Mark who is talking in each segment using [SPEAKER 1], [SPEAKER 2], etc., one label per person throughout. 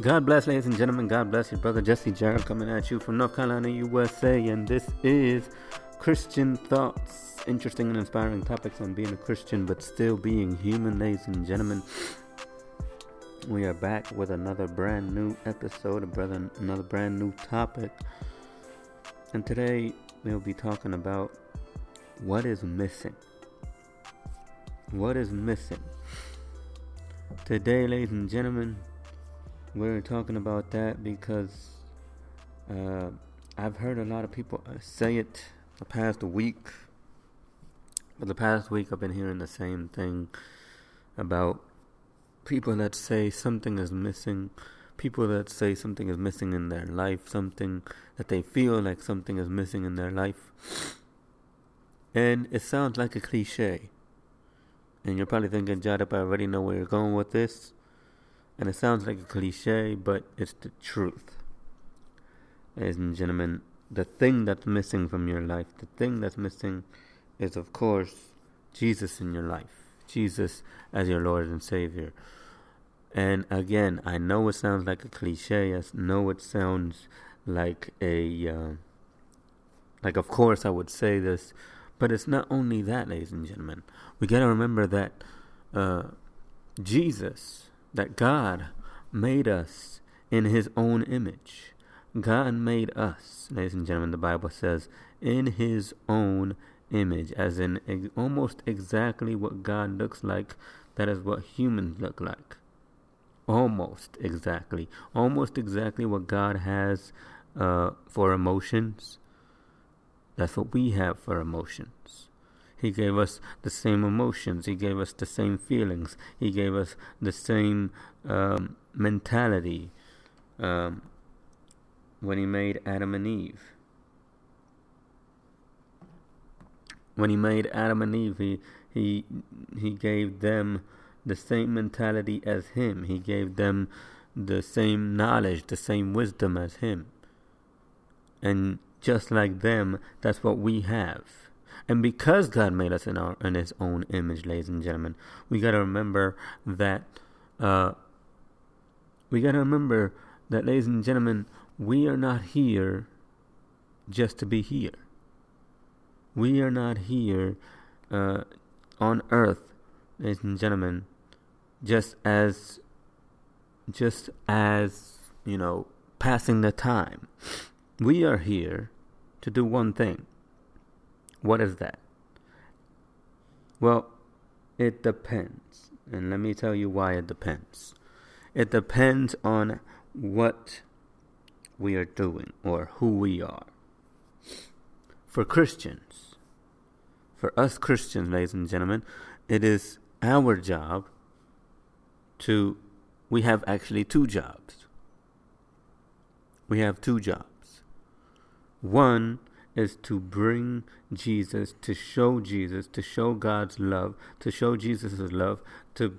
[SPEAKER 1] God bless, ladies and gentlemen. God bless your brother Jesse Gerald coming at you from North Carolina, USA. And this is Christian Thoughts. Interesting and inspiring topics on being a Christian but still being human, ladies and gentlemen. We are back with another brand new episode, brother, another brand new topic. And today we'll be talking about what is missing. What is missing? Today, ladies and gentlemen, we're talking about that because uh, I've heard a lot of people uh, say it the past week. For the past week, I've been hearing the same thing about people that say something is missing, people that say something is missing in their life, something that they feel like something is missing in their life. And it sounds like a cliche. And you're probably thinking, Jadip, I already know where you're going with this. And it sounds like a cliche, but it's the truth. Ladies and gentlemen, the thing that's missing from your life, the thing that's missing is, of course, Jesus in your life. Jesus as your Lord and Savior. And again, I know it sounds like a cliche. I know it sounds like a, uh, like of course I would say this, but it's not only that, ladies and gentlemen. We got to remember that uh, Jesus that God made us in His own image. God made us, ladies and gentlemen, the Bible says, in His own image, as in ex- almost exactly what God looks like. That is what humans look like. Almost exactly. Almost exactly what God has uh, for emotions. That's what we have for emotions. He gave us the same emotions. He gave us the same feelings. He gave us the same um, mentality um, when He made Adam and Eve. When He made Adam and Eve, He He He gave them the same mentality as Him. He gave them the same knowledge, the same wisdom as Him. And just like them, that's what we have. And because God made us in our in His own image, ladies and gentlemen, we got to remember that. Uh, we got to remember that, ladies and gentlemen, we are not here just to be here. We are not here uh, on earth, ladies and gentlemen, just as, just as you know, passing the time. We are here to do one thing what is that? Well, it depends. And let me tell you why it depends. It depends on what we are doing or who we are. For Christians, for us Christians, ladies and gentlemen, it is our job to, we have actually two jobs. We have two jobs. One is to bring Jesus, to show Jesus, to show God's love, to show Jesus' love, to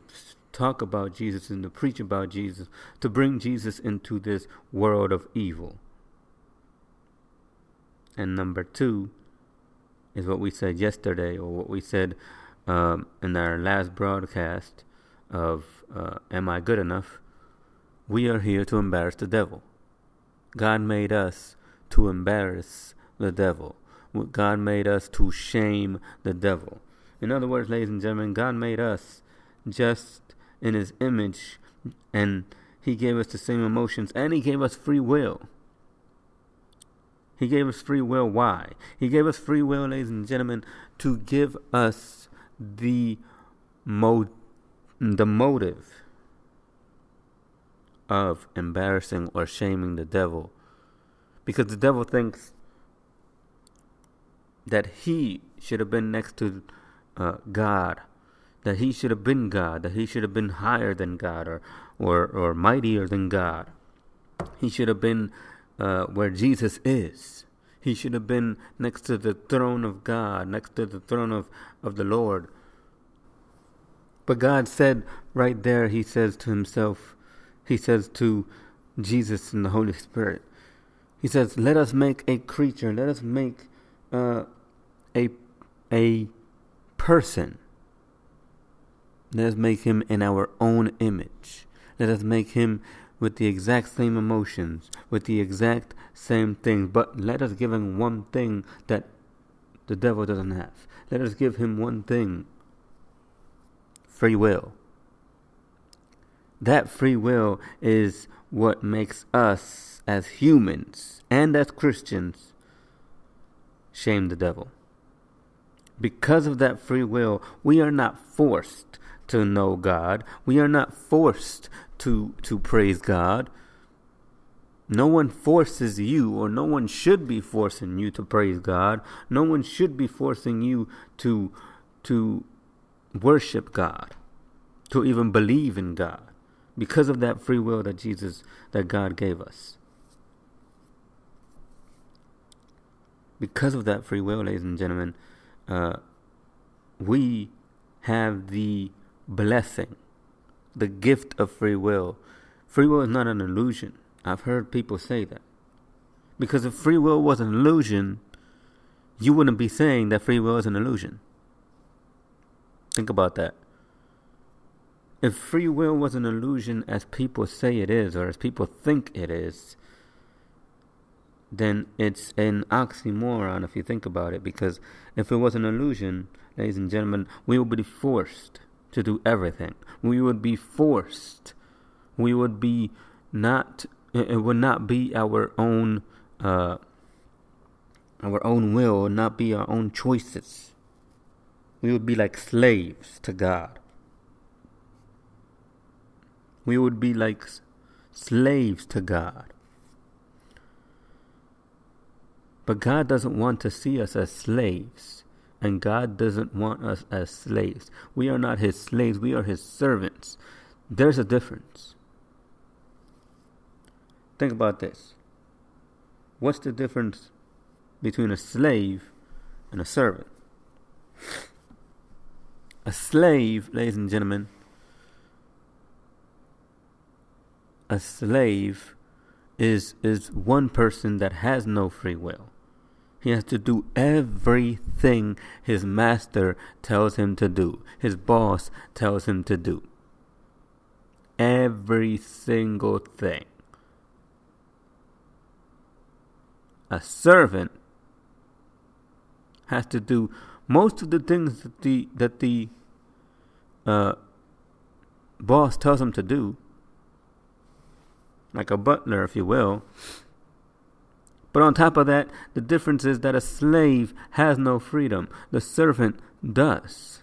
[SPEAKER 1] talk about Jesus and to preach about Jesus, to bring Jesus into this world of evil. And number two is what we said yesterday, or what we said um, in our last broadcast of uh, Am I Good Enough? We are here to embarrass the devil. God made us to embarrass the devil. God made us to shame the devil. In other words, ladies and gentlemen, God made us just in His image, and He gave us the same emotions, and He gave us free will. He gave us free will. Why? He gave us free will, ladies and gentlemen, to give us the mo- the motive of embarrassing or shaming the devil. Because the devil thinks that he should have been next to uh, God, that he should have been God, that he should have been higher than God or, or, or mightier than God. He should have been uh, where Jesus is. He should have been next to the throne of God, next to the throne of, of the Lord. But God said right there, He says to Himself, He says to Jesus and the Holy Spirit, He says, Let us make a creature, let us make uh, a a person. Let us make him in our own image. Let us make him with the exact same emotions, with the exact same things, but let us give him one thing that the devil doesn't have. Let us give him one thing free will. That free will is what makes us as humans and as Christians shame the devil. Because of that free will, we are not forced to know God. We are not forced to to praise God. No one forces you, or no one should be forcing you to praise God. No one should be forcing you to to worship God, to even believe in God, because of that free will that Jesus, that God gave us. Because of that free will, ladies and gentlemen, uh, we have the blessing, the gift of free will. Free will is not an illusion. I've heard people say that. Because if free will was an illusion, you wouldn't be saying that free will is an illusion. Think about that. If free will was an illusion as people say it is, or as people think it is, then it's an oxymoron if you think about it. Because if it was an illusion, ladies and gentlemen, we would be forced to do everything. We would be forced. We would be not. It would not be our own. Uh, our own will, would not be our own choices. We would be like slaves to God. We would be like slaves to God. But God doesn't want to see us as slaves. And God doesn't want us as slaves. We are not His slaves, we are His servants. There's a difference. Think about this. What's the difference between a slave and a servant? A slave, ladies and gentlemen, a slave is is one person that has no free will. He has to do everything his master tells him to do, his boss tells him to do. Every single thing. A servant has to do most of the things that the that the uh, boss tells him to do, like a butler, if you will. But on top of that, the difference is that a slave has no freedom. The servant does.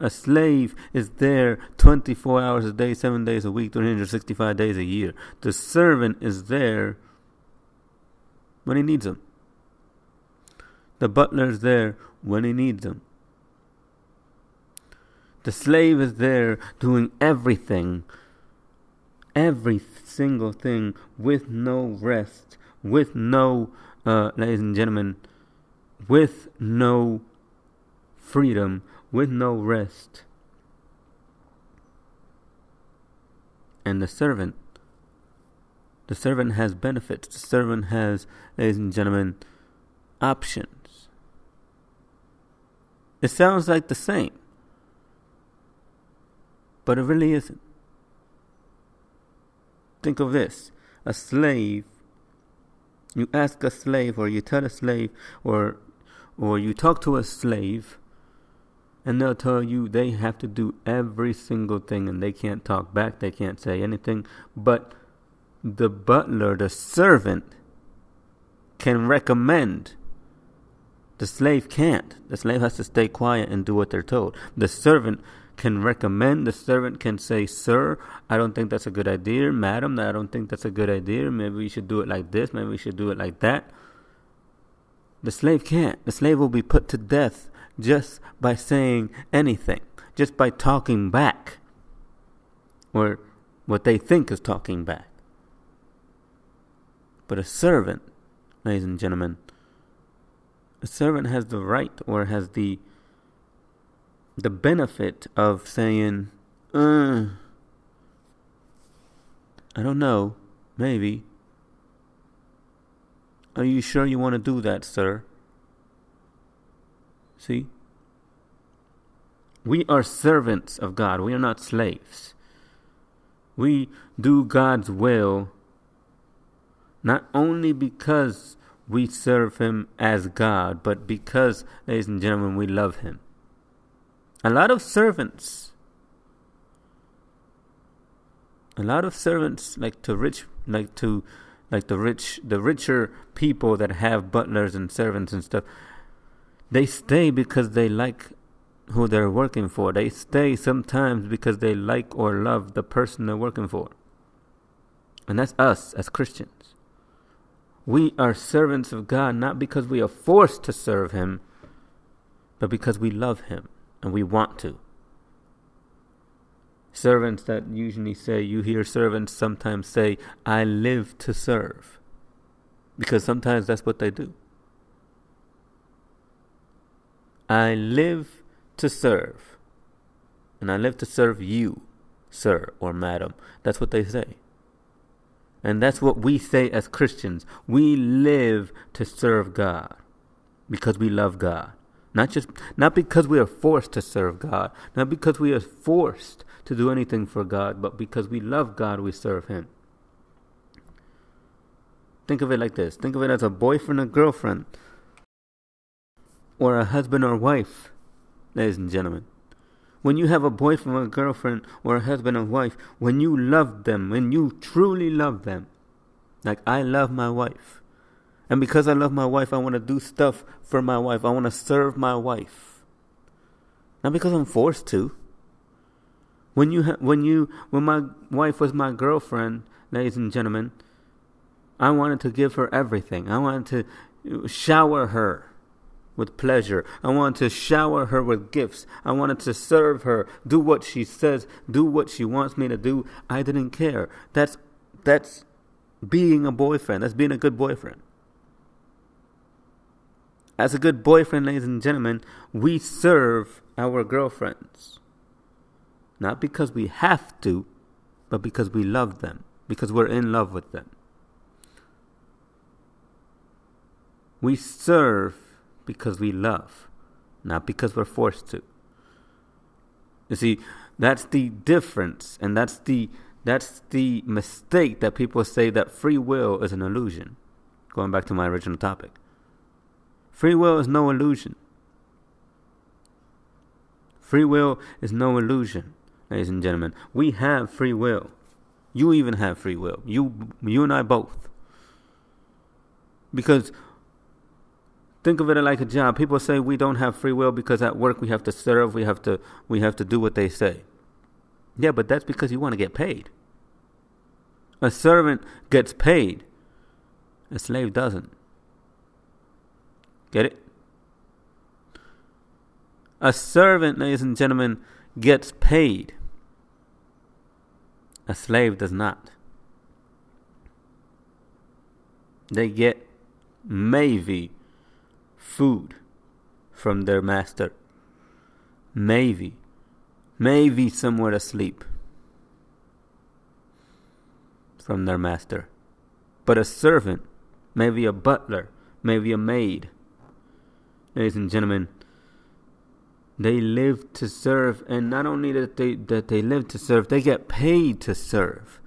[SPEAKER 1] A slave is there 24 hours a day, 7 days a week, 365 days a year. The servant is there when he needs them. The butler is there when he needs them. The slave is there doing everything, every single thing with no rest with no, uh, ladies and gentlemen, with no freedom, with no rest. And the servant, the servant has benefits. The servant has, ladies and gentlemen, options. It sounds like the same, but it really isn't. Think of this a slave you ask a slave or you tell a slave or or you talk to a slave and they'll tell you they have to do every single thing and they can't talk back, they can't say anything, but the butler, the servant can recommend the slave can't. The slave has to stay quiet and do what they're told. The servant can recommend. The servant can say, Sir, I don't think that's a good idea. Madam, I don't think that's a good idea. Maybe we should do it like this. Maybe we should do it like that. The slave can't. The slave will be put to death just by saying anything, just by talking back, or what they think is talking back. But a servant, ladies and gentlemen, a servant has the right or has the the benefit of saying, uh, I don't know, maybe. Are you sure you want to do that, sir? See? We are servants of God. We are not slaves. We do God's will not only because we serve Him as God, but because, ladies and gentlemen, we love Him. A lot of servants, a lot of servants like to rich, like to, like the rich, the richer people that have butlers and servants and stuff. They stay because they like who they're working for. They stay sometimes because they like or love the person they're working for. And that's us as Christians. We are servants of God not because we are forced to serve Him, but because we love Him and we want to. Servants that usually say, you hear servants sometimes say, I live to serve. Because sometimes that's what they do. I live to serve. And I live to serve you, sir or madam. That's what they say. And that's what we say as Christians. We live to serve God because we love God. Not just not because we are forced to serve God, not because we are forced to do anything for God, but because we love God, we serve him. Think of it like this. Think of it as a boyfriend or girlfriend or a husband or wife, ladies and gentlemen. When you have a boyfriend or girlfriend or a husband or wife, when you love them, when you truly love them, like I love my wife. And because I love my wife, I want to do stuff for my wife. I want to serve my wife. Not because I'm forced to. When you ha- when you when my wife was my girlfriend, ladies and gentlemen, I wanted to give her everything. I wanted to shower her with pleasure. I wanted to shower her with gifts. I wanted to serve her, do what she says, do what she wants me to do. I didn't care. That's that's being a boyfriend. That's being a good boyfriend. As a good boyfriend, ladies and gentlemen, we serve our girlfriends. Not because we have to, but because we love them, because we're in love with them. We serve because we love, not because we're forced to. You see, that's the difference, and that's the that's the mistake that people say that free will is an illusion. Going back to my original topic. Free will is no illusion. Free will is no illusion, ladies and gentlemen. We have free will. You even have free will. You you and I both. Because think of it like a job. People say we don't have free will because at work we have to serve, we have to we have to do what they say. Yeah, but that's because you want to get paid. A servant gets paid. A slave doesn't. Get it? A servant, ladies and gentlemen, gets paid. A slave does not. They get maybe food from their master. Maybe. Maybe somewhere to sleep from their master. But a servant, maybe a butler, maybe a maid. Ladies and gentlemen, they live to serve, and not only that they that they live to serve, they get paid to serve.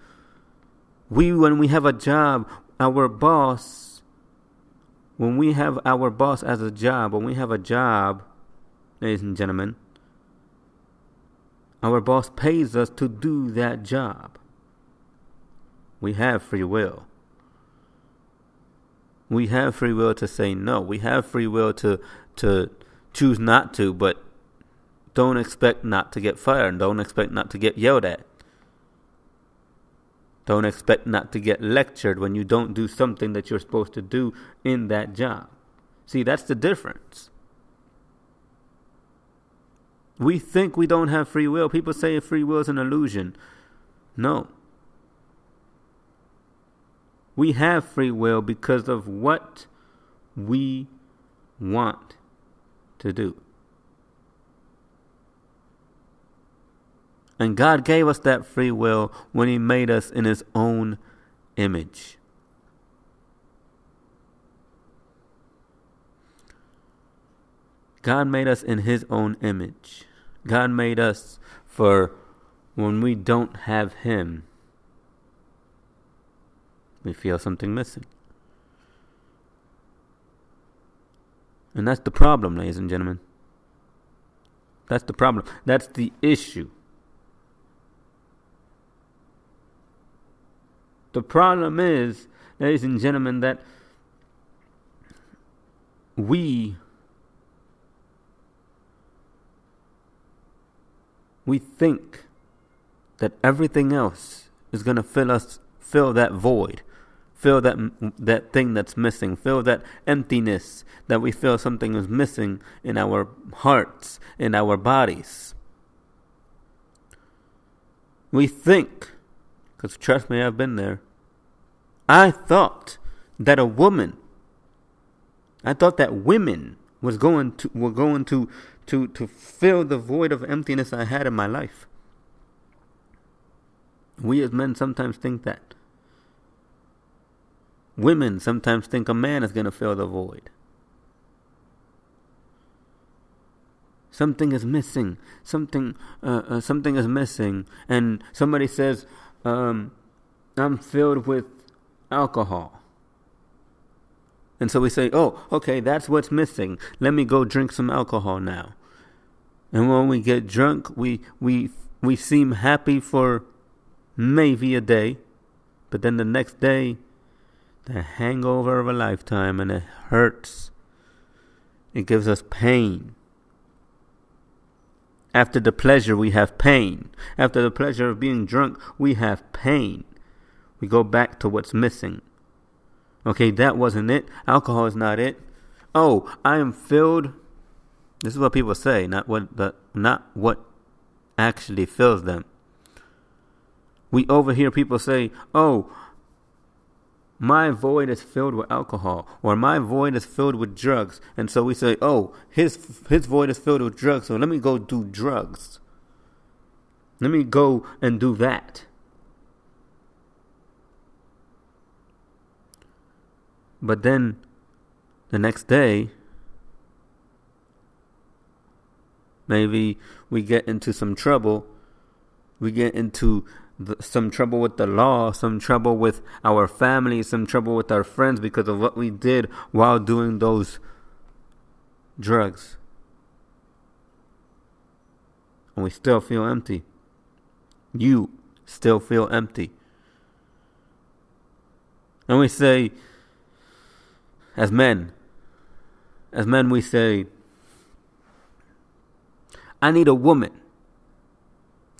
[SPEAKER 1] We when we have a job, our boss when we have our boss as a job, when we have a job, ladies and gentlemen, our boss pays us to do that job. We have free will. We have free will to say no. We have free will to to choose not to, but don't expect not to get fired. And don't expect not to get yelled at. Don't expect not to get lectured when you don't do something that you're supposed to do in that job. See, that's the difference. We think we don't have free will. People say free will is an illusion. No. We have free will because of what we want to do. And God gave us that free will when He made us in His own image. God made us in His own image. God made us for when we don't have Him, We feel something missing. And that's the problem, ladies and gentlemen. That's the problem. That's the issue. The problem is, ladies and gentlemen, that we we think that everything else is going to fill us fill that void fill that that thing that's missing fill that emptiness that we feel something is missing in our hearts in our bodies. We think because trust me i've been there. I thought that a woman i thought that women was going to were going to to to fill the void of emptiness i had in my life. We as men sometimes think that Women sometimes think a man is going to fill the void. Something is missing. Something, uh, uh, something is missing, and somebody says, um, "I'm filled with alcohol." And so we say, "Oh, okay, that's what's missing. Let me go drink some alcohol now." And when we get drunk, we we we seem happy for maybe a day, but then the next day the hangover of a lifetime and it hurts. It gives us pain. After the pleasure, we have pain. After the pleasure of being drunk, we have pain. We go back to what's missing. Okay, that wasn't it. Alcohol is not it. Oh, I am filled. This is what people say, not what the not what actually fills them. We overhear people say, "Oh, my void is filled with alcohol or my void is filled with drugs. And so we say oh his his void is filled with drugs so let me go do drugs. Let me go and do that. But then the next day maybe we get into some trouble. We get into some trouble with the law, some trouble with our family, some trouble with our friends because of what we did while doing those drugs. And we still feel empty. You still feel empty. And we say, as men, as men, we say, I need a woman.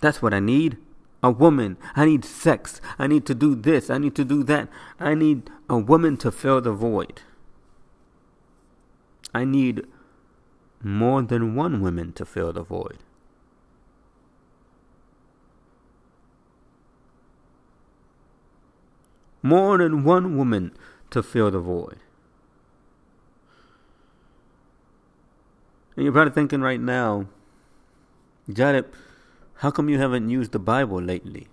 [SPEAKER 1] That's what I need a woman. I need sex. I need to do this. I need to do that. I need a woman to fill the void. I need more than one woman to fill the void. More than one woman to fill the void. And you're probably thinking right now, Jadip, how come you haven't used the Bible lately?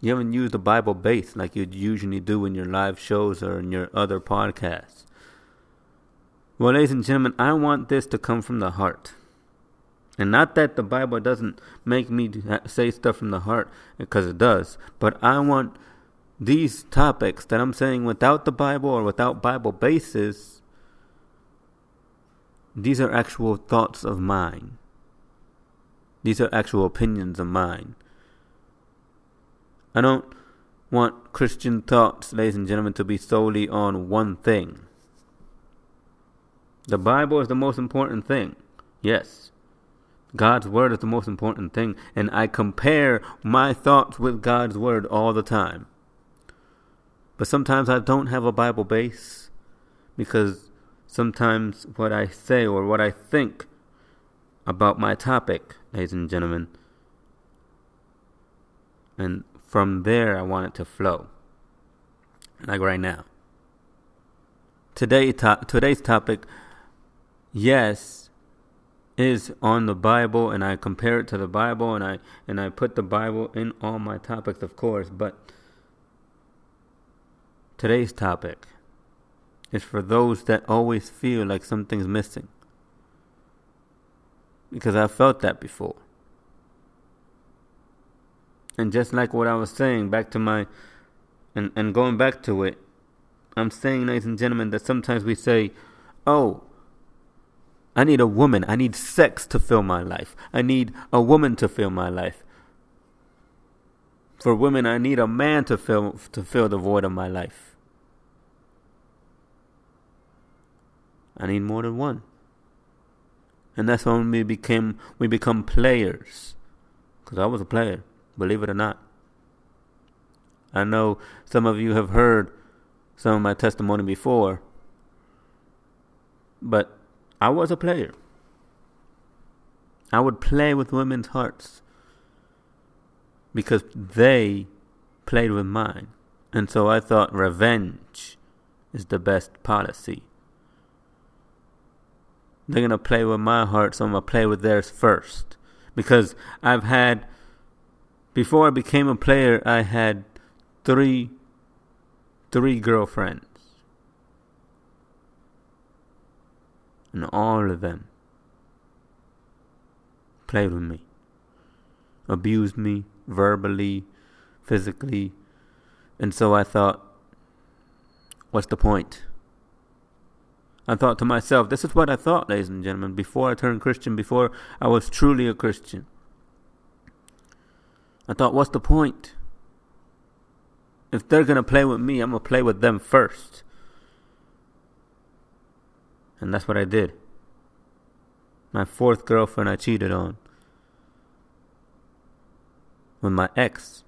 [SPEAKER 1] You haven't used the Bible base like you usually do in your live shows or in your other podcasts. Well, ladies and gentlemen, I want this to come from the heart. And not that the Bible doesn't make me say stuff from the heart, because it does, but I want these topics that I'm saying without the Bible or without Bible basis, these are actual thoughts of mine. These are actual opinions of mine. I don't want Christian thoughts, ladies and gentlemen, to be solely on one thing. The Bible is the most important thing. Yes. God's Word is the most important thing. And I compare my thoughts with God's Word all the time. But sometimes I don't have a Bible base because sometimes what I say or what I think about my topic, ladies and gentlemen. And from there, I want it to flow. Like right now. Today, to- today's topic, yes, is on the Bible, and I compare it to the Bible, and I and I put the Bible in all my topics, of course. But today's topic is for those that always feel like something's missing because I felt that before. And just like what I was saying, back to my and, and going back to it, I'm saying, ladies and gentlemen, that sometimes we say, oh, I need a woman. I need sex to fill my life. I need a woman to fill my life. For women, I need a man to fill to fill the void of my life. I need more than one. And that's when we became we become players. Cuz I was a player, believe it or not. I know some of you have heard some of my testimony before. But I was a player. I would play with women's hearts because they played with mine. And so I thought revenge is the best policy. They're to play with my heart, so I'm to play with theirs first. Because I've had, before I became a player, I had three, three girlfriends. And all of them played with me, abused me verbally, physically. And so I thought, what's the point? I thought to myself, this is what I thought, ladies and gentlemen, before I turned Christian, before I was truly a Christian. I thought, what's the point? If they're going to play with me, I'm going to play with them first. And that's what I did. My fourth girlfriend I cheated on. With my ex.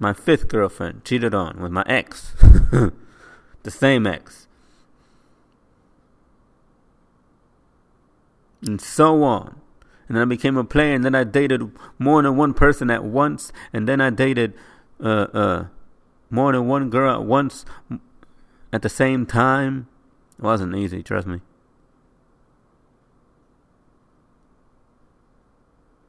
[SPEAKER 1] My fifth girlfriend cheated on with my ex. the same ex. And so on. And then I became a player, and then I dated more than one person at once, and then I dated uh, uh, more than one girl at once at the same time. It wasn't easy, trust me.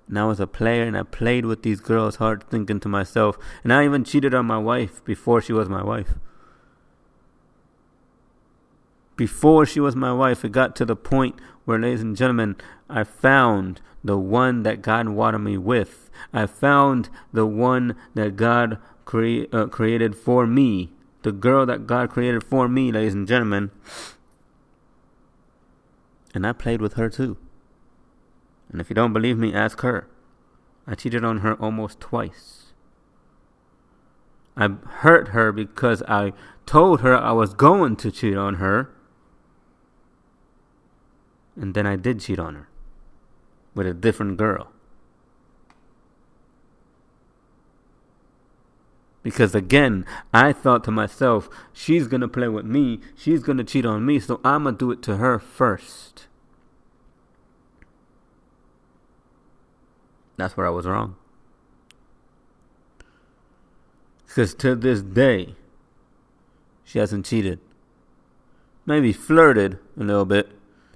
[SPEAKER 1] And I was a player and I played with these girls hard, thinking to myself, and I even cheated on my wife before she was my wife. Before she was my wife, it got to the point where, ladies and gentlemen, I found the one that God wanted me with. I found the one that God uh, created for me. The girl that God created for me, ladies and gentlemen. And I played with her too. And if you don't believe me, ask her. I cheated on her almost twice. I hurt her because I told her I was going to cheat on her. And then I did cheat on her with a different girl. Because again, I thought to myself, she's going to play with me, she's going to cheat on me, so I'm going to do it to her first. That's where I was wrong. Because to this day, she hasn't cheated. Maybe flirted a little bit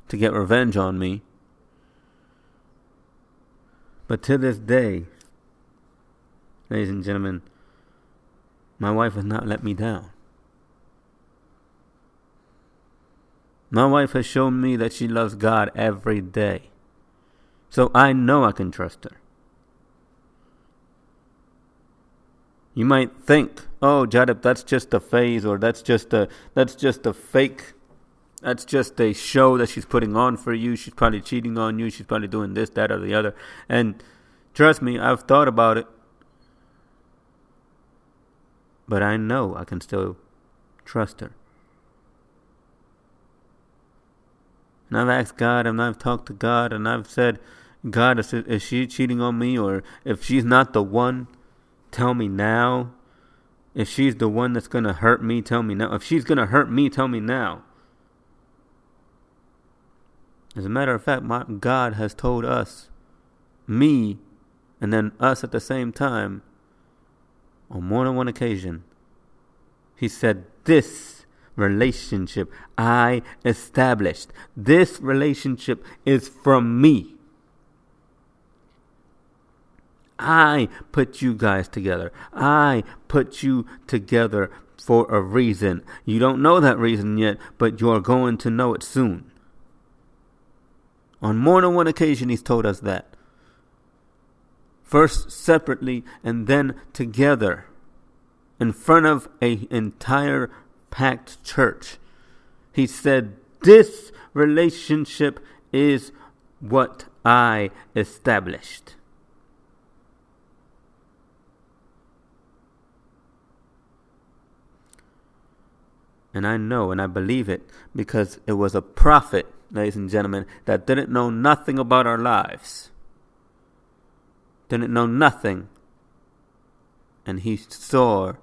[SPEAKER 1] to get revenge on me. But to this day, ladies and gentlemen, my wife has not let me down. My wife has shown me that she loves God every day. So I know I can trust her. You might think, "Oh, Jadip, that's just a phase or that's just a that's just a fake that's just a show that she's putting on for you. She's probably cheating on you. She's probably doing this, that, or the other. And trust me, I've thought about it. But I know I can still trust her. And I've asked God and I've talked to God and I've said, God, is, is she cheating on me? Or if she's not the one, tell me now. If she's the one that's going to hurt me, tell me now. If she's going to hurt me, tell me now. As a matter of fact, my God has told us, me, and then us at the same time, on more than one occasion, he said, This relationship I established. This relationship is from me. I put you guys together. I put you together for a reason. You don't know that reason yet, but you're going to know it soon. On more than one occasion, he's told us that first separately and then together. in front of an entire packed church. He said, This relationship is what I established. And I know and I believe it because it was a prophet, ladies and gentlemen, that didn't know nothing about our lives. Didn't know nothing. And he saw.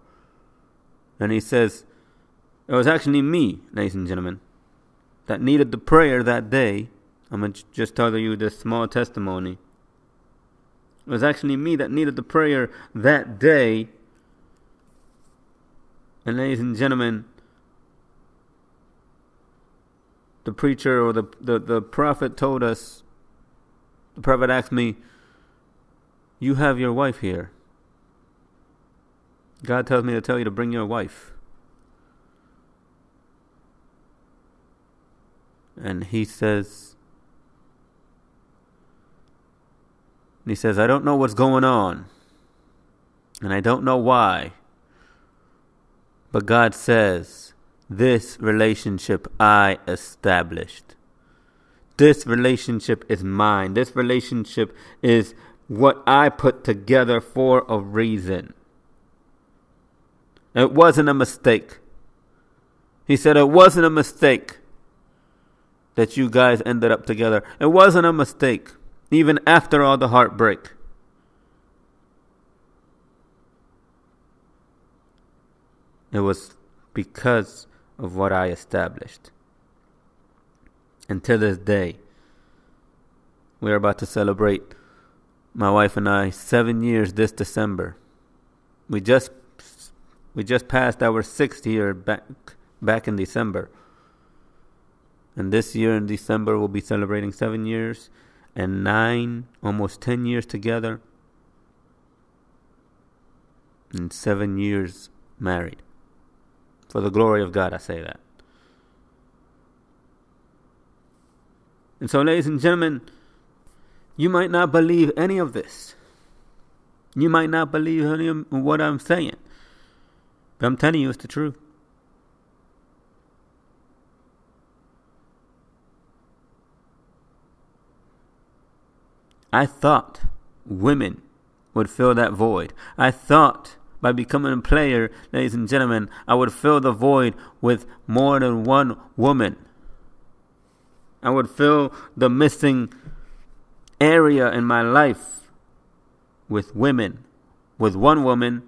[SPEAKER 1] And he says, It was actually me, ladies and gentlemen, that needed the prayer that day. I'm going to just tell you this small testimony. It was actually me that needed the prayer that day. And, ladies and gentlemen, the preacher or the, the, the prophet told us, the prophet asked me, You have your wife here. God tells me to tell you to bring your wife. And he says, he says, I don't know what's going on. And I don't know why. But God says, this relationship I established. This relationship is mine. This relationship is what I put together for a reason. It wasn't a mistake. He said it wasn't a mistake that you guys ended up together. It wasn't a mistake, even after all the heartbreak. It was because of what I established. To this day, we are about to celebrate, my wife and I, seven years this December. We just we just passed our sixth year back back in December. And this year in December we'll be celebrating seven years and nine, almost ten years together. And seven years married. For the glory of God, I say that. And so, ladies and gentlemen, you might not believe any of this. You might not believe any of what I'm saying. But I'm telling you, it's the truth. I thought women would fill that void. I thought by becoming a player, ladies and gentlemen, I would fill the void with more than one woman. I would fill the missing area in my life with women, with one woman,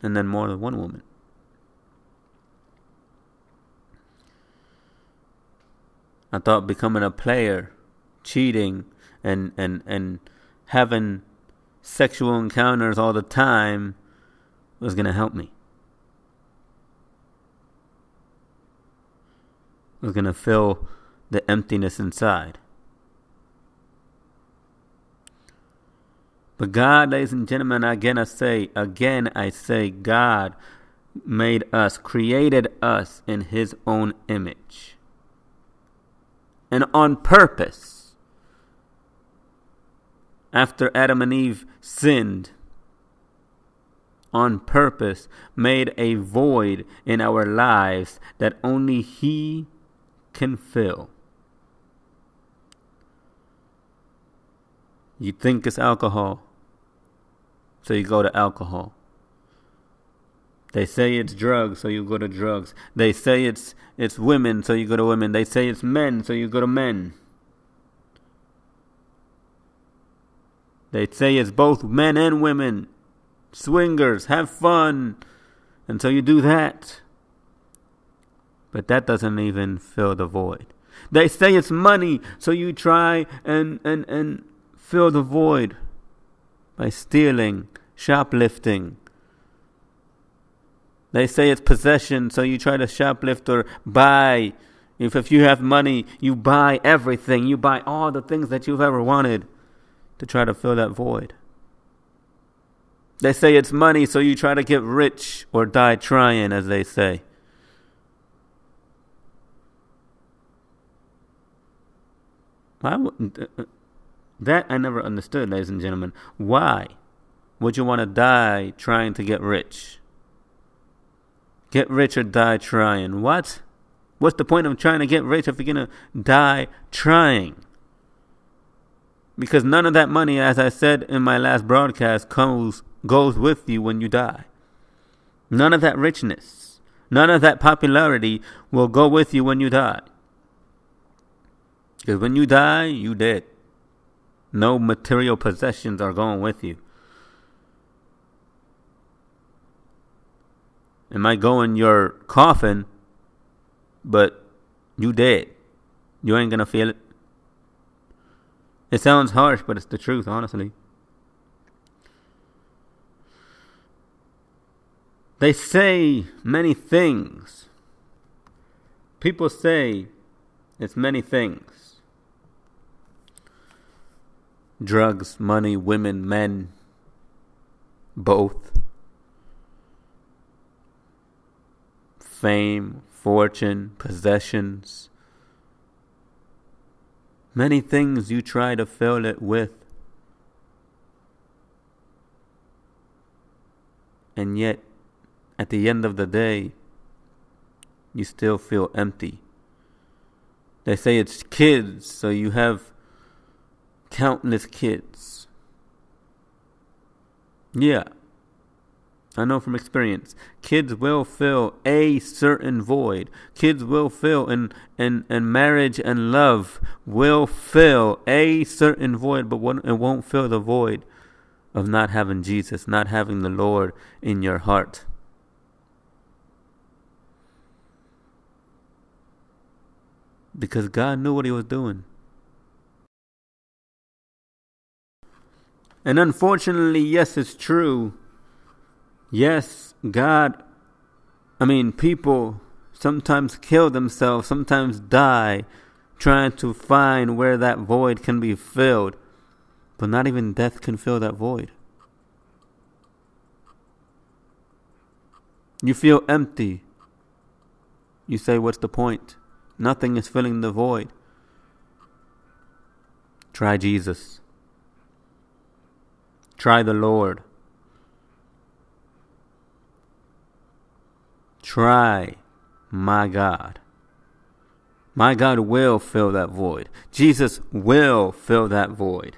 [SPEAKER 1] and then more than one woman. I thought becoming a player, cheating, and, and, and having sexual encounters all the time was going to help me. Was going to fill the emptiness inside. But God, ladies and gentlemen, again I say, again I say, God made us, created us in His own image. And on purpose, after Adam and Eve sinned, on purpose made a void in our lives that only He can fill. You think it's alcohol, so you go to alcohol. They say it's drugs, so you go to drugs. They say it's it's women, so you go to women. They say it's men, so you go to men. They say it's both men and women, swingers, have fun. until you do that. But that doesn't even fill the void. They say it's money, so you try and, and, and fill the void by stealing, shoplifting. They say it's possession, so you try to shoplift or buy. If, if you have money, you buy everything. You buy all the things that you've ever wanted to try to fill that void. They say it's money, so you try to get rich or die trying, as they say. Why would, uh, uh, that I never understood, ladies and gentlemen. Why would you want to die trying to get rich? Get rich or die trying. What? What's the point of trying to get rich if you're going to die trying? Because none of that money, as I said in my last broadcast, comes goes with you when you die. None of that richness, none of that popularity will go with you when you die. Because when you die, you dead. No material possessions are going with you. It might go in your coffin, but you dead. You ain't gonna feel it. It sounds harsh, but it's the truth, honestly. They say many things. People say it's many things drugs, money, women, men, both. Fame, fortune, possessions. Many things you try to fill it with. And yet, at the end of the day, you still feel empty. They say it's kids, so you have countless kids. Yeah, I know from experience. Kids will fill a certain void. Kids will fill, and, and, and marriage and love will fill a certain void, but it won't fill the void of not having Jesus, not having the Lord in your heart. Because God knew what He was doing. And unfortunately, yes, it's true. Yes, God, I mean, people sometimes kill themselves, sometimes die trying to find where that void can be filled. But not even death can fill that void. You feel empty. You say, What's the point? Nothing is filling the void. Try Jesus. Try the Lord. Try my God. My God will fill that void. Jesus will fill that void.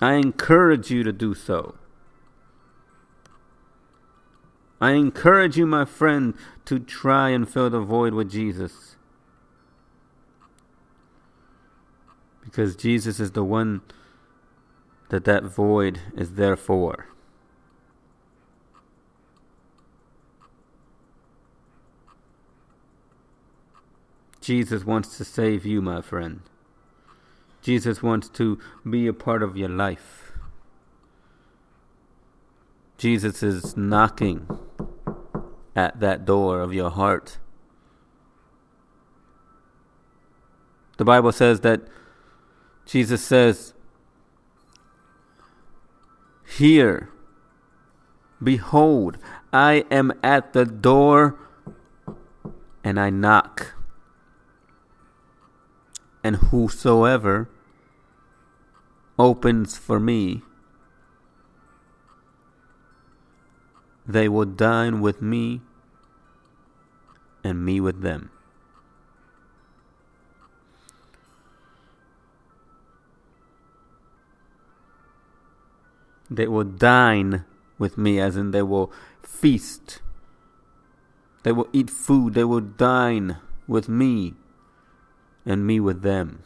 [SPEAKER 1] I encourage you to do so. I encourage you, my friend, to try and fill the void with Jesus. Because Jesus is the one that that void is there for. Jesus wants to save you, my friend. Jesus wants to be a part of your life. Jesus is knocking at that door of your heart. The Bible says that Jesus says, Here, behold, I am at the door and I knock. And whosoever opens for me, They will dine with me and me with them. They will dine with me, as in they will feast. They will eat food. They will dine with me and me with them.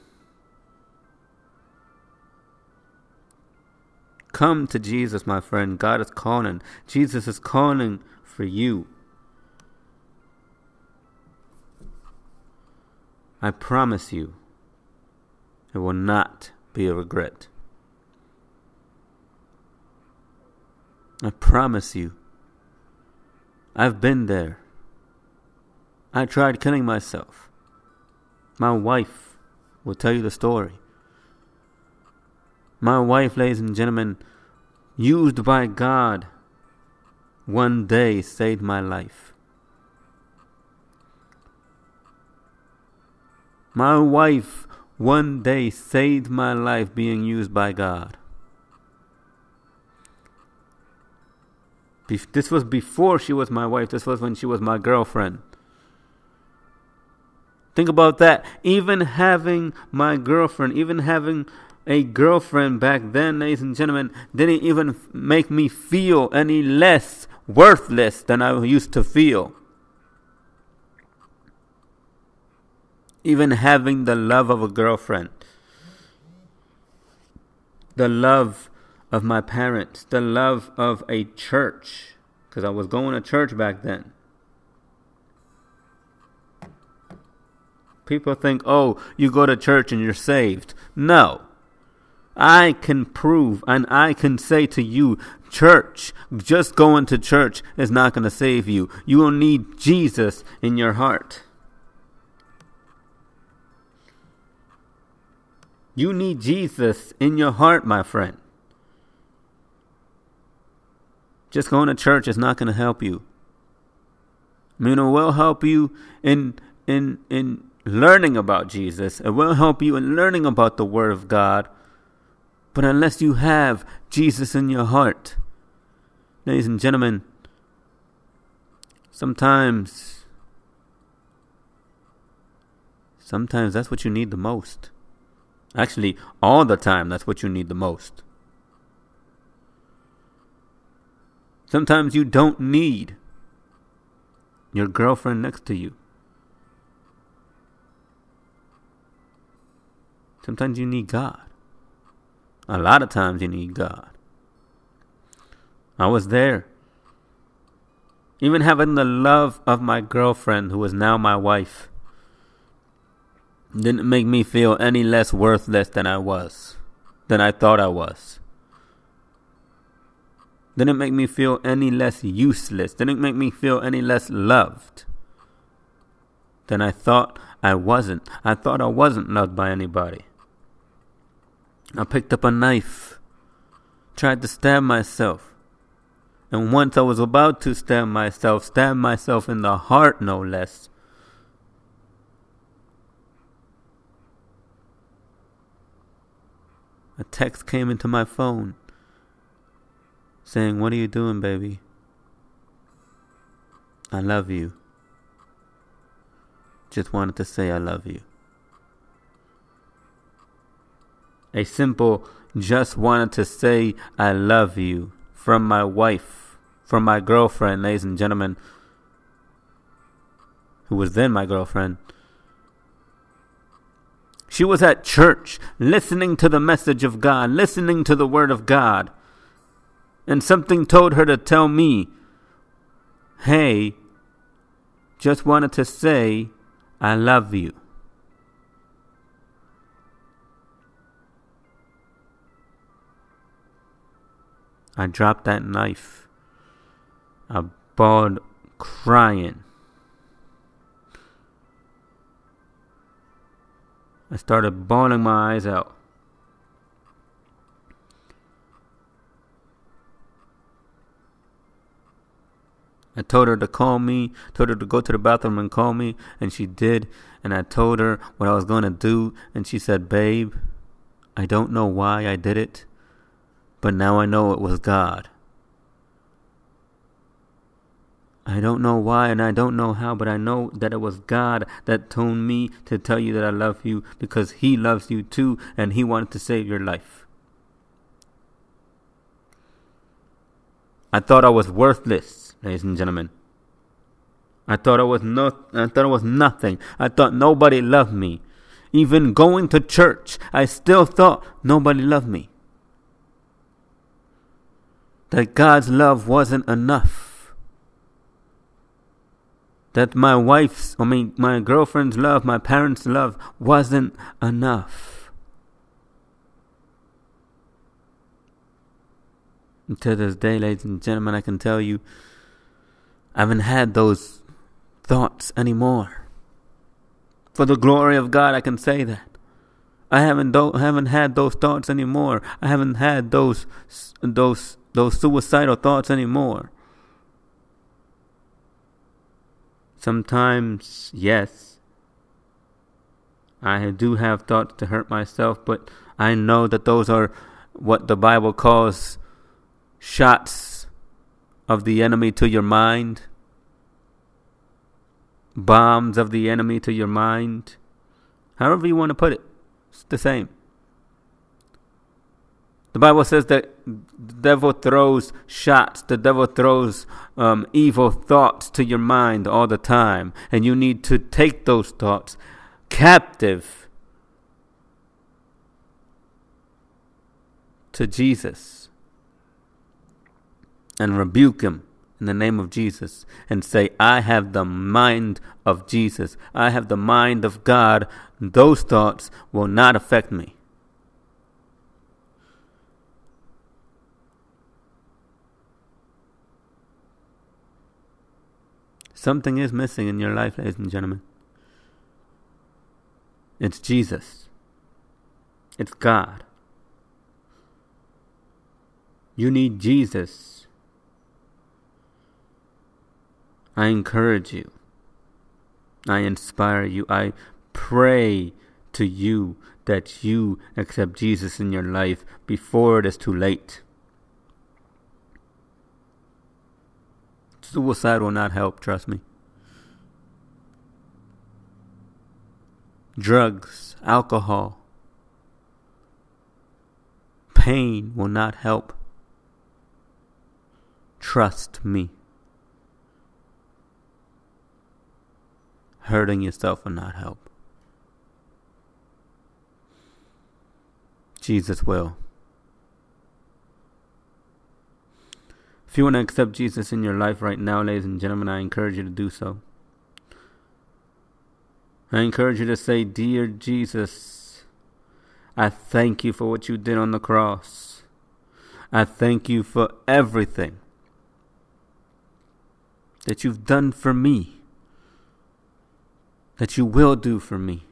[SPEAKER 1] Come to Jesus, my friend. God is calling. Jesus is calling for you. I promise you, it will not be a regret. I promise you. I've been there. I tried killing myself. My wife will tell you the story. My wife, ladies and gentlemen, used by God, one day saved my life. My wife one day saved my life being used by God. This was before she was my wife. This was when she was my girlfriend. Think about that. Even having my girlfriend, even having a girlfriend back then, ladies and gentlemen, didn't even make me feel any less worthless than I used to feel. Even having the love of a girlfriend, the love of my parents, the love of a church, because I was going to church back then. People think, oh, you go to church and you're saved. No. I can prove and I can say to you, church, just going to church is not going to save you. You will need Jesus in your heart. You need Jesus in your heart, my friend. Just going to church is not going to help you. I mean, it will help you in in in learning about Jesus. It will help you in learning about the Word of God. But unless you have Jesus in your heart, ladies and gentlemen, sometimes, sometimes that's what you need the most. Actually, all the time, that's what you need the most. Sometimes you don't need your girlfriend next to you. Sometimes you need God. A lot of times you need God. I was there. Even having the love of my girlfriend, who is now my wife, didn't make me feel any less worthless than I was, than I thought I was. Didn't make me feel any less useless. Didn't make me feel any less loved than I thought I wasn't. I thought I wasn't loved by anybody. I picked up a knife, tried to stab myself. And once I was about to stab myself, stab myself in the heart no less. A text came into my phone saying, What are you doing, baby? I love you. Just wanted to say I love you. A simple, just wanted to say I love you from my wife, from my girlfriend, ladies and gentlemen, who was then my girlfriend. She was at church, listening to the message of God, listening to the word of God. And something told her to tell me, hey, just wanted to say, I love you. I dropped that knife. I bawled crying. I started bawling my eyes out. I told her to call me, told her to go to the bathroom and call me, and she did. And I told her what I was going to do, and she said, Babe, I don't know why I did it, but now I know it was God. I don't know why and I don't know how, but I know that it was God that told me to tell you that I love you because He loves you too and He wanted to save your life. I thought I was worthless, ladies and gentlemen. I thought I was no I thought I was nothing. I thought nobody loved me. Even going to church, I still thought nobody loved me that God's love wasn't enough. That my wife's, I mean, my girlfriend's love, my parents' love wasn't enough. And to this day, ladies and gentlemen, I can tell you, I haven't had those thoughts anymore. For the glory of God, I can say that. I haven't do- haven't had those thoughts anymore. I haven't had those those those suicidal thoughts anymore. Sometimes, yes, I do have thoughts to hurt myself, but I know that those are what the Bible calls shots of the enemy to your mind, bombs of the enemy to your mind, however you want to put it, it's the same. The Bible says that the devil throws shots, the devil throws um, evil thoughts to your mind all the time, and you need to take those thoughts captive to Jesus and rebuke him in the name of Jesus and say, I have the mind of Jesus. I have the mind of God. Those thoughts will not affect me. Something is missing in your life, ladies and gentlemen. It's Jesus. It's God. You need Jesus. I encourage you. I inspire you. I pray to you that you accept Jesus in your life before it is too late. Suicide will not help, trust me. Drugs, alcohol, pain will not help. Trust me. Hurting yourself will not help. Jesus will. If you want to accept Jesus in your life right now, ladies and gentlemen, I encourage you to do so. I encourage you to say, Dear Jesus, I thank you for what you did on the cross. I thank you for everything that you've done for me, that you will do for me.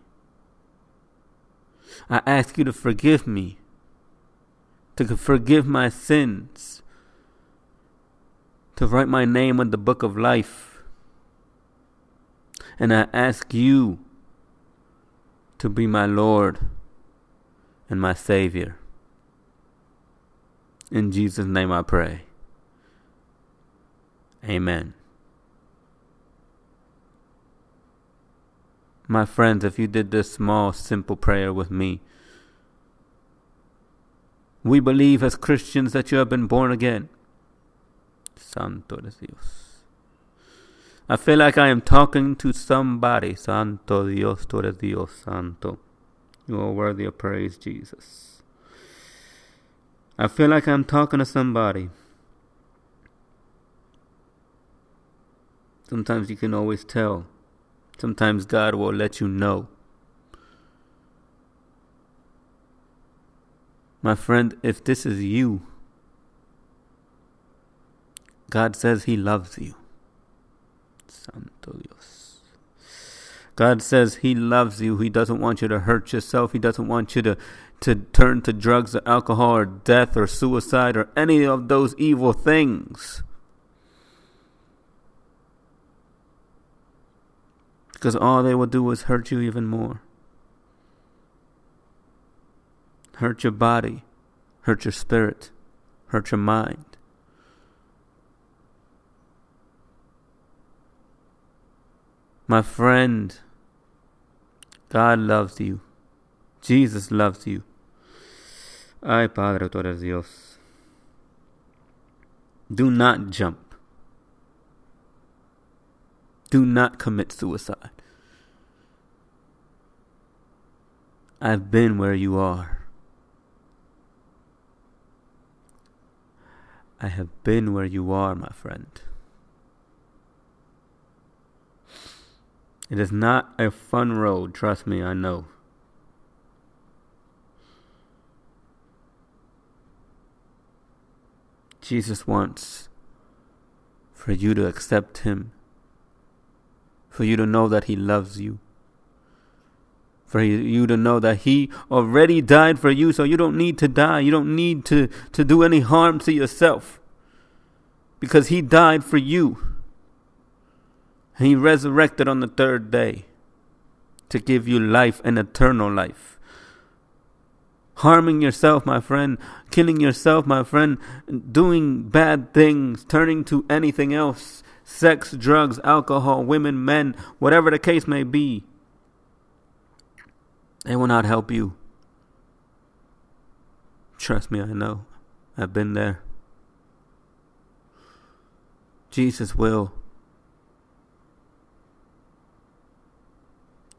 [SPEAKER 1] I ask you to forgive me, to forgive my sins to write my name in the book of life. And I ask you to be my Lord and my Savior. In Jesus' name I pray. Amen. My friends, if you did this small, simple prayer with me, we believe as Christians that you have been born again. Santo eres Dios. I feel like I am talking to somebody. Santo Dios, tú eres Dios Santo. You are worthy of praise, Jesus. I feel like I'm talking to somebody. Sometimes you can always tell. Sometimes God will let you know. My friend, if this is you, God says He loves you. Santo Dios. God says He loves you. He doesn't want you to hurt yourself. He doesn't want you to, to turn to drugs or alcohol or death or suicide or any of those evil things. Because all they will do is hurt you even more. Hurt your body, hurt your spirit, hurt your mind. My friend, God loves you. Jesus loves you. Ay, Padre, tú eres Dios. Do not jump. Do not commit suicide. I've been where you are. I have been where you are, my friend. It is not a fun road, trust me, I know. Jesus wants for you to accept Him, for you to know that He loves you, for you to know that He already died for you, so you don't need to die. You don't need to, to do any harm to yourself because He died for you. He resurrected on the third day to give you life and eternal life. harming yourself, my friend, killing yourself, my friend, doing bad things, turning to anything else sex, drugs, alcohol, women, men, whatever the case may be, they will not help you. Trust me, I know. I've been there. Jesus will.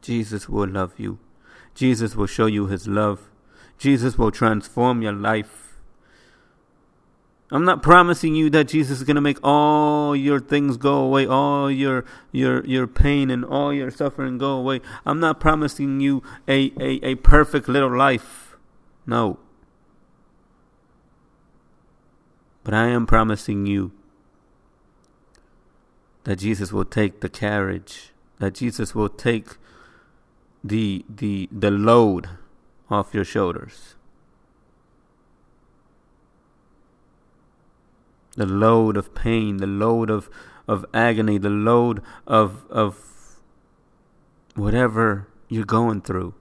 [SPEAKER 1] Jesus will love you. Jesus will show you his love. Jesus will transform your life. I'm not promising you that Jesus is going to make all your things go away, all your your your pain and all your suffering go away. I'm not promising you a, a, a perfect little life. No. But I am promising you that Jesus will take the carriage, that Jesus will take the the the load off your shoulders. The load of pain, the load of, of agony, the load of of whatever you're going through.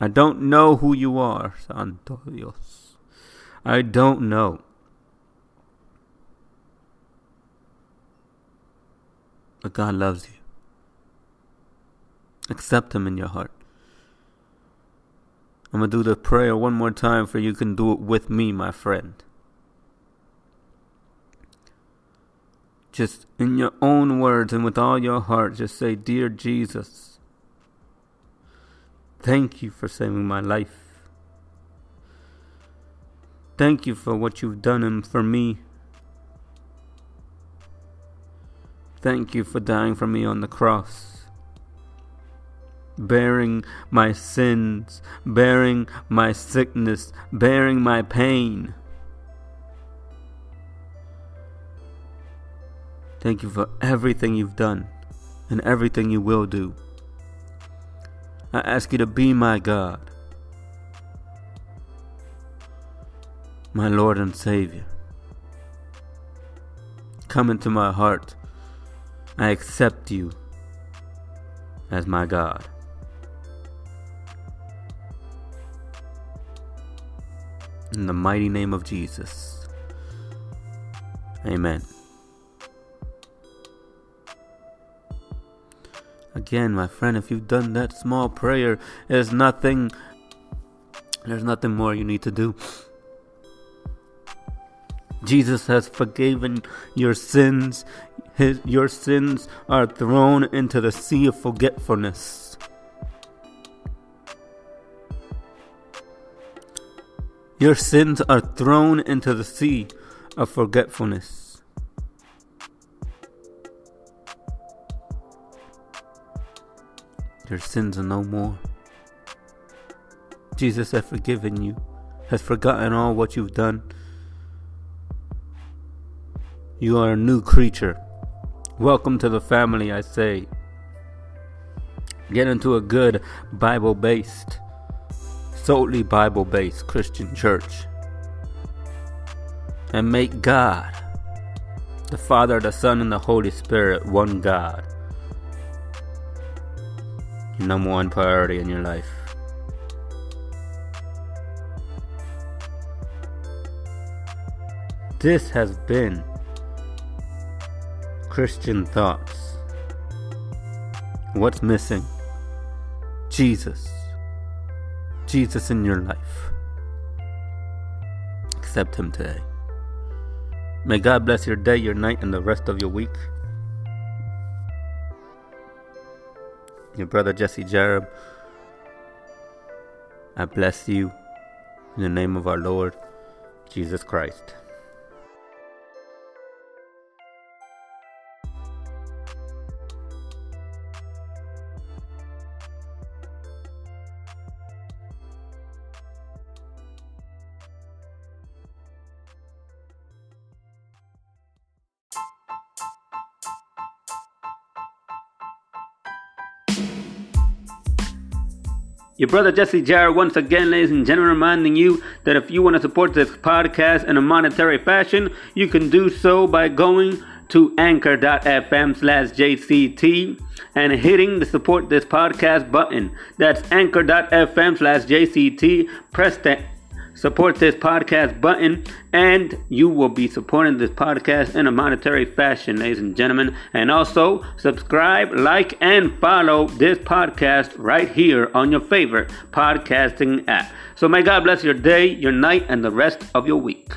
[SPEAKER 1] I don't know who you are, Santo Dios. I don't know. But God loves you. Accept Him in your heart. I'm going to do the prayer one more time for you can do it with me, my friend. Just in your own words and with all your heart, just say, Dear Jesus, thank you for saving my life. Thank you for what you've done for me. Thank you for dying for me on the cross, bearing my sins, bearing my sickness, bearing my pain. Thank you for everything you've done and everything you will do. I ask you to be my God, my Lord and Savior. Come into my heart I accept you as my God. In the mighty name of Jesus. Amen. Again, my friend, if you've done that small prayer, there's nothing there's nothing more you need to do. Jesus has forgiven your sins. His, your sins are thrown into the sea of forgetfulness. Your sins are thrown into the sea of forgetfulness. Your sins are no more. Jesus has forgiven you, has forgotten all what you've done you are a new creature. Welcome to the family, I say. Get into a good Bible based, solely Bible based Christian church. And make God, the Father, the Son, and the Holy Spirit, one God. Number one priority in your life. This has been Christian thoughts. What's missing? Jesus. Jesus in your life. Accept Him today. May God bless your day, your night, and the rest of your week. Your brother Jesse Jareb, I bless you in the name of our Lord Jesus Christ. Your brother Jesse Jarrett, once again, ladies and gentlemen, reminding you that if you want to support this podcast in a monetary fashion, you can do so by going to anchor.fm slash JCT and hitting the support this podcast button. That's anchor.fm slash JCT. Press the support this podcast button and you will be supporting this podcast in a monetary fashion, ladies and gentlemen. And also subscribe, like, and follow this podcast right here on your favorite podcasting app. So may God bless your day, your night, and the rest of your week.